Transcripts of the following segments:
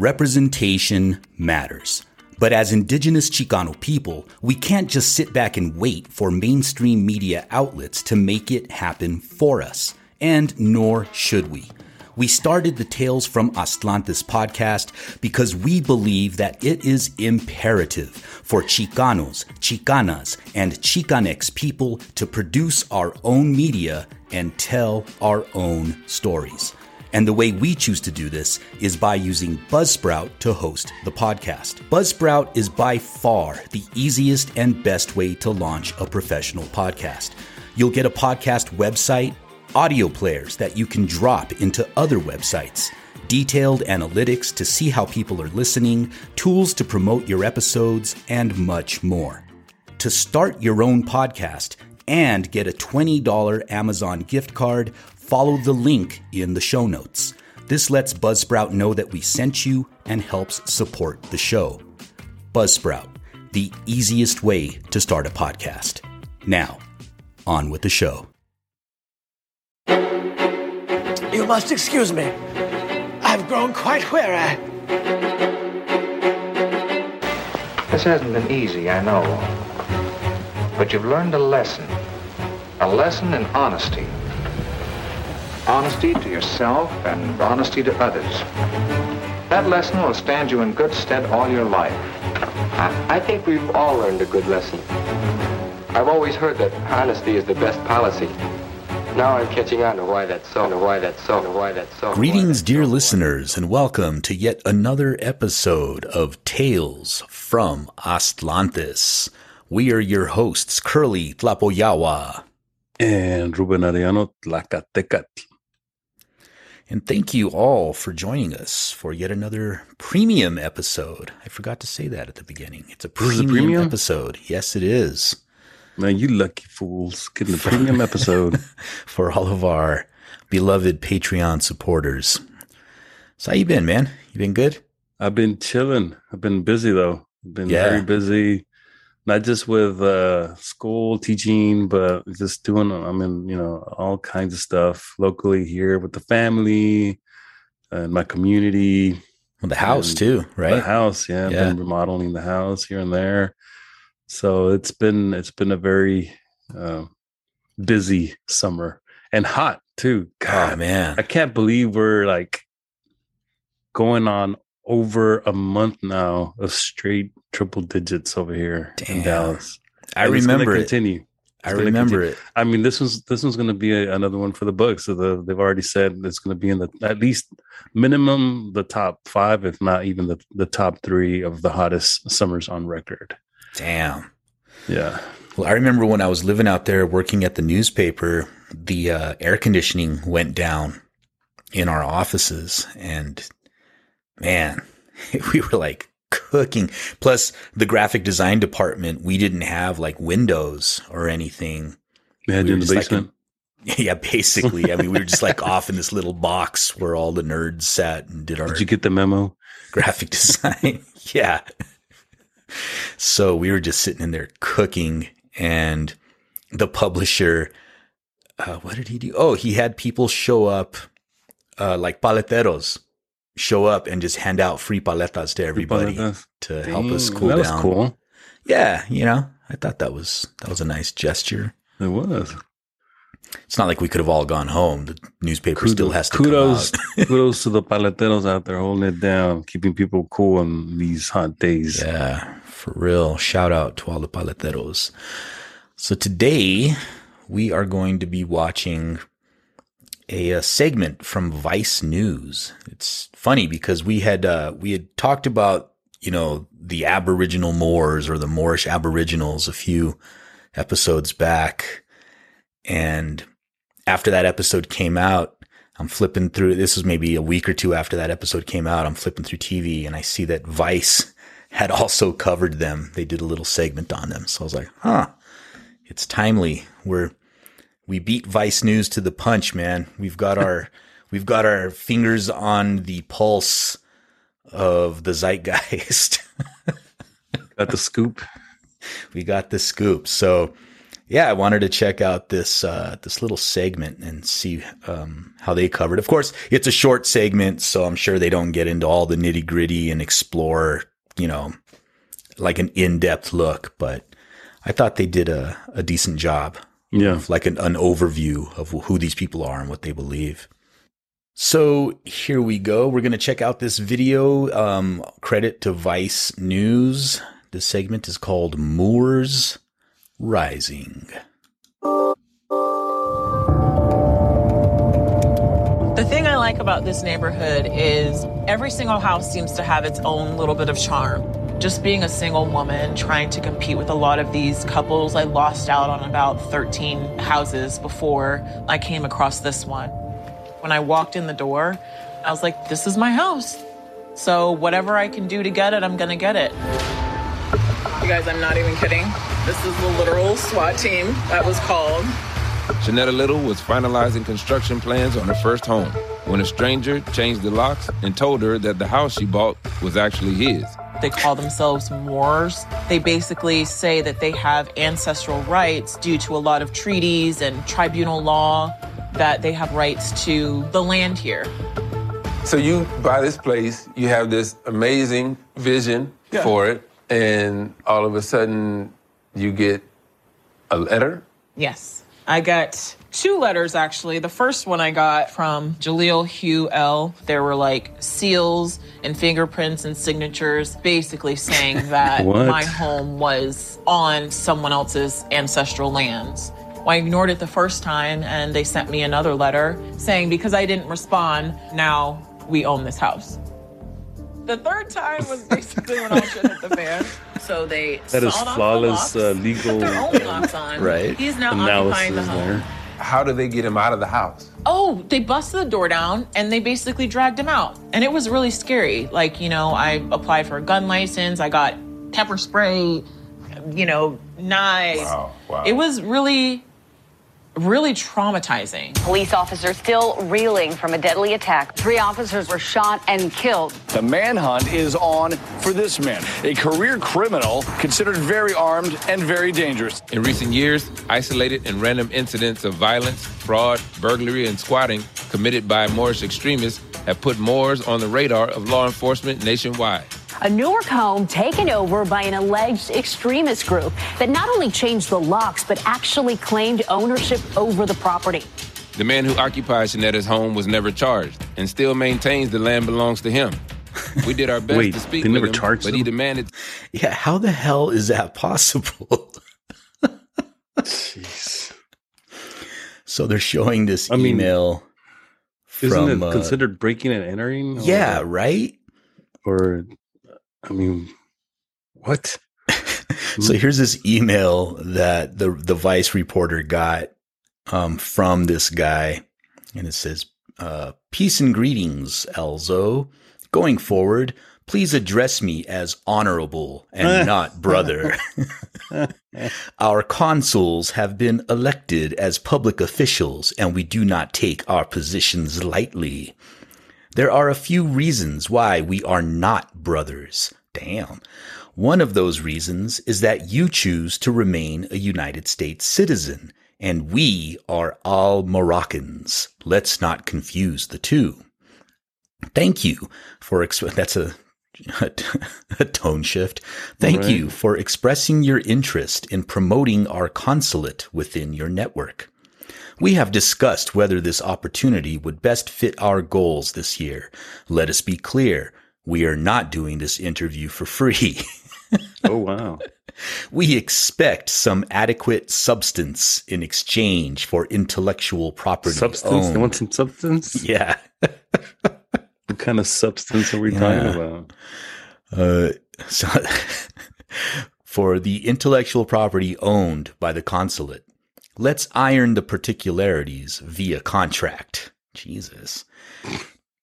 Representation matters. But as indigenous Chicano people, we can't just sit back and wait for mainstream media outlets to make it happen for us. And nor should we. We started the Tales from Aztlantis podcast because we believe that it is imperative for Chicanos, Chicanas, and Chicanx people to produce our own media and tell our own stories. And the way we choose to do this is by using Buzzsprout to host the podcast. Buzzsprout is by far the easiest and best way to launch a professional podcast. You'll get a podcast website, audio players that you can drop into other websites, detailed analytics to see how people are listening, tools to promote your episodes, and much more. To start your own podcast and get a $20 Amazon gift card, follow the link in the show notes. This lets Buzzsprout know that we sent you and helps support the show. Buzzsprout, the easiest way to start a podcast. Now, on with the show. You must excuse me. I've grown quite weary. This hasn't been easy, I know. But you've learned a lesson. A lesson in honesty. Honesty to yourself and honesty to others. That lesson will stand you in good stead all your life. I think we've all learned a good lesson. I've always heard that honesty is the best policy. Now I'm catching on to why that's so, to why that's so, to why that's so. Greetings, dear listeners, and welcome to yet another episode of Tales from Aztlantis. We are your hosts, Kurly Tlapoyawa. And Ruben Arellano Tlacatecatl. And thank you all for joining us for yet another premium episode. I forgot to say that at the beginning. It's a is a premium, premium? episode. Yes, it is. Man, you lucky fools getting the premium episode. For all of our beloved Patreon supporters. So how you been, man? You been good? I've been chilling. I've been busy though. I've been Yeah. very busy. Not just with uh, school teaching, but just doing. I mean, you know, all kinds of stuff locally here with the family and my community. Well, the house too, The right? house, yeah. Yeah. Been remodeling the house here and there. So it's been it's been a very uh, busy summer and hot too. God, Oh man. I can't believe we're like going on over a month now of straight triple digits over here Damn. in Dallas. I And remember it. Continue. I It's gonna remember continue. it. I mean, this was this one's going to be a, another one for the books. So the, they've already said it's going to be in the at least minimum the top five, if not even the the top three of the hottest summers on record. Damn. Yeah, Well, I remember when I was living out there working at the newspaper, the uh, air conditioning went down in our offices, and man, we were like cooking. Plus, the graphic design department, we didn't have like windows or anything. we had We in the just like basement. Yeah, basically. I mean, we were just like off in this little box where all the nerds sat and did our Did you get the memo? graphic design. yeah. So we were just sitting in there cooking, and the publisher, uh, what did he do? Oh, he had people show up, uh, like paleteros, show up and just hand out free paletas to everybody paletas? to help us cool that down. was cool. Yeah, you know, I thought that was that was a nice gesture. It was. It's not like we could have all gone home. The newspaper still has to kudos, come out. kudos to the paleteros out there holding it down, keeping people cool on these hot days. Yeah, for real. Shout out to all the paleteros. So today we are going to be watching a, uh segment from Vice News. It's funny because we had uh, we had talked about you know the Aboriginal Moors or the Moorish Aboriginals a few episodes back, and after that episode came out, I'm flipping through. This was maybe a week or two after that episode came out. I'm flipping through TV and I see that Vice had also covered them. They did a little segment on them. So I was like, huh, it's timely. We're, we beat Vice News to the punch, man. We've got our, we've got our fingers on the pulse of the zeitgeist. Got the scoop. we got the scoop. So yeah, I wanted to check out this uh, this little segment and see um, how they covered. Of course, it's a short segment, so I'm sure they don't get into all the nitty gritty and explore, you know, like an in depth look. But I thought they did a, a decent job. Yeah. of like an, an overview of who these people are and what they believe. So here we go. We're going to check out this video. Um, credit to Vice News. This segment is called Moors Rising. The thing I like about this neighborhood is every single house seems to have its own little bit of charm. Just being a single woman trying to compete with a lot of these couples, I lost out on about 13 houses before I came across this one. When I walked in the door, I was like, this is my house. So whatever I can do to get it, I'm gonna get it. You guys, I'm not even kidding. This is the literal SWAT team that was called. Shanetta Little was finalizing construction plans on her first home when a stranger changed the locks and told her that the house she bought was actually his. They call themselves Moors. They basically say that they have ancestral rights due to a lot of treaties and tribunal law, that they have rights to the land here. So you buy this place, you have this amazing vision Yeah. for it, and all of a sudden you get a letter. Yes. I got two letters actually. The first one I got from Jaleel Hugh L. There were like seals and fingerprints and signatures basically saying that my home was on someone else's ancestral lands. Well, I ignored it the first time and they sent me another letter saying because I didn't respond, now we own this house. The third time was basically when all shit hit the fan. So they That is sawed off the flawless, locks, uh, put legal, their own locks on. Right. He's now occupying analysis the home. there. How do they get him out of the house? Oh, they busted the door down and they basically dragged him out. And it was really scary. Like, you know, I applied for a gun license, I got pepper spray, you know, knives. Wow, wow. It was really, really traumatizing. Police officers still reeling from a deadly attack. Three officers were shot and killed. The manhunt is on for this man, a career criminal considered very armed and very dangerous. In recent years, isolated and random incidents of violence, fraud, burglary, and squatting committed by Moorish extremists have put Moors on the radar of law enforcement nationwide. A Newark home taken over by an alleged extremist group that not only changed the locks, but actually claimed ownership over the property. The man who occupied Shanetta's home was never charged and still maintains the land belongs to him. We did our best Wait, to speak they with him, charged but he demanded Yeah, how the hell is that possible? Jeez. so they're showing this I mean, email Isn't it uh, considered breaking and entering? or- yeah, right. Or, I mean, what? So here's this email that the the Vice reporter got um, from this guy, and it says, uh, "Peace and greetings, Elzo. Going forward, please address me as honorable and not brother. our consuls have been elected as public officials, and we do not take our positions lightly." There are a few reasons why we are not brothers. Damn. One of those reasons is that you choose to remain a United States citizen, and we are all Moroccans. Let's not confuse the two. Thank you for ex- that's a a tone shift. Thank Right. you for expressing your interest in promoting our consulate within your network. We have discussed whether this opportunity would best fit our goals this year. Let us be clear. We are not doing this interview for free. Oh, wow. we expect some adequate substance in exchange for intellectual property. substance? They owned. want some substance? Yeah. What kind of substance are we talking about? Uh, so for the intellectual property owned by the consulate, let's iron the particularities via contract. Jesus.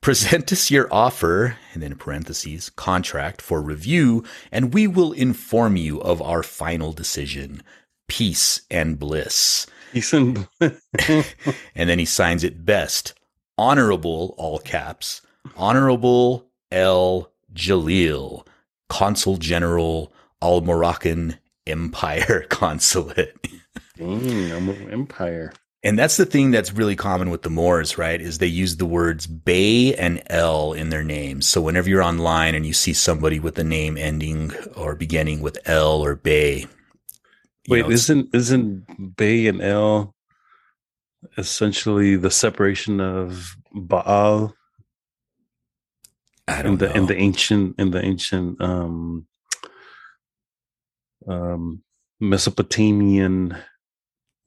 Present us your offer, and then parentheses, contract for review, and we will inform you of our final decision. Peace and bliss. He's in. And then he signs it best. Honorable, all caps, Honorable L. Jalil, Consul General, Al Moroccan Empire Consulate. Dang, I'm an empire. And that's the thing that's really common with the Moors, right? Is they use the words Bey and L in their names. So whenever you're online and you see somebody with a name ending or beginning with L or Bey. Wait, know, isn't isn't Bey and L essentially the separation of Baal? I don't in the know. in the ancient in the ancient um um Mesopotamian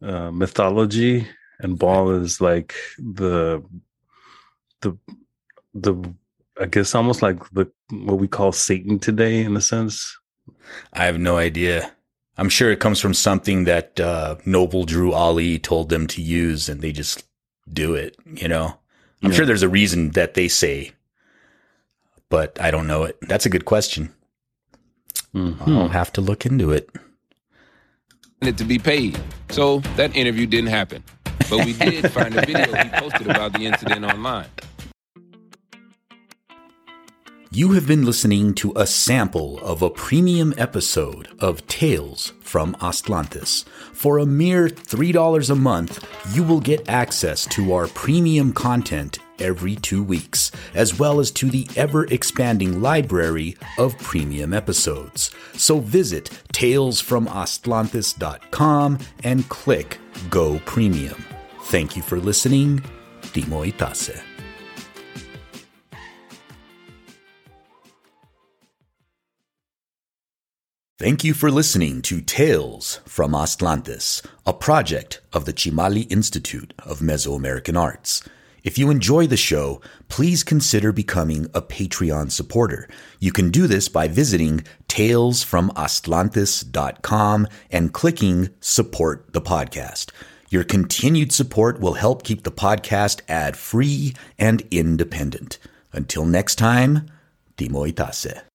uh, mythology, and Baal is like the the the I guess almost like the what we call Satan today, in a sense. I have no idea. I'm sure it comes from something that uh, Noble Drew Ali told them to use, and they just do it. You know, I'm yeah. sure there's a reason that they say, but I don't know it. That's a good question. Mm-hmm. I'll have to look into it it to be paid. So that interview didn't happen. But we did find a video he posted about the incident online. You have been listening to a sample of a premium episode of Tales from Aztlantis. For a mere $3 a month, you will get access to our premium content every two weeks, as well as to the ever expanding library of premium episodes. So visit talesfromaztlantis.com and click Go Premium. Thank you for listening. Timo Itase. Thank you for listening to Tales from Aztlantis, a project of the Chimali Institute of Mesoamerican Arts. If you enjoy the show, please consider becoming a Patreon supporter. You can do this by visiting talesfromaztlantis.com and clicking support the podcast. Your continued support will help keep the podcast ad free and independent. Until next time, Timo Itase.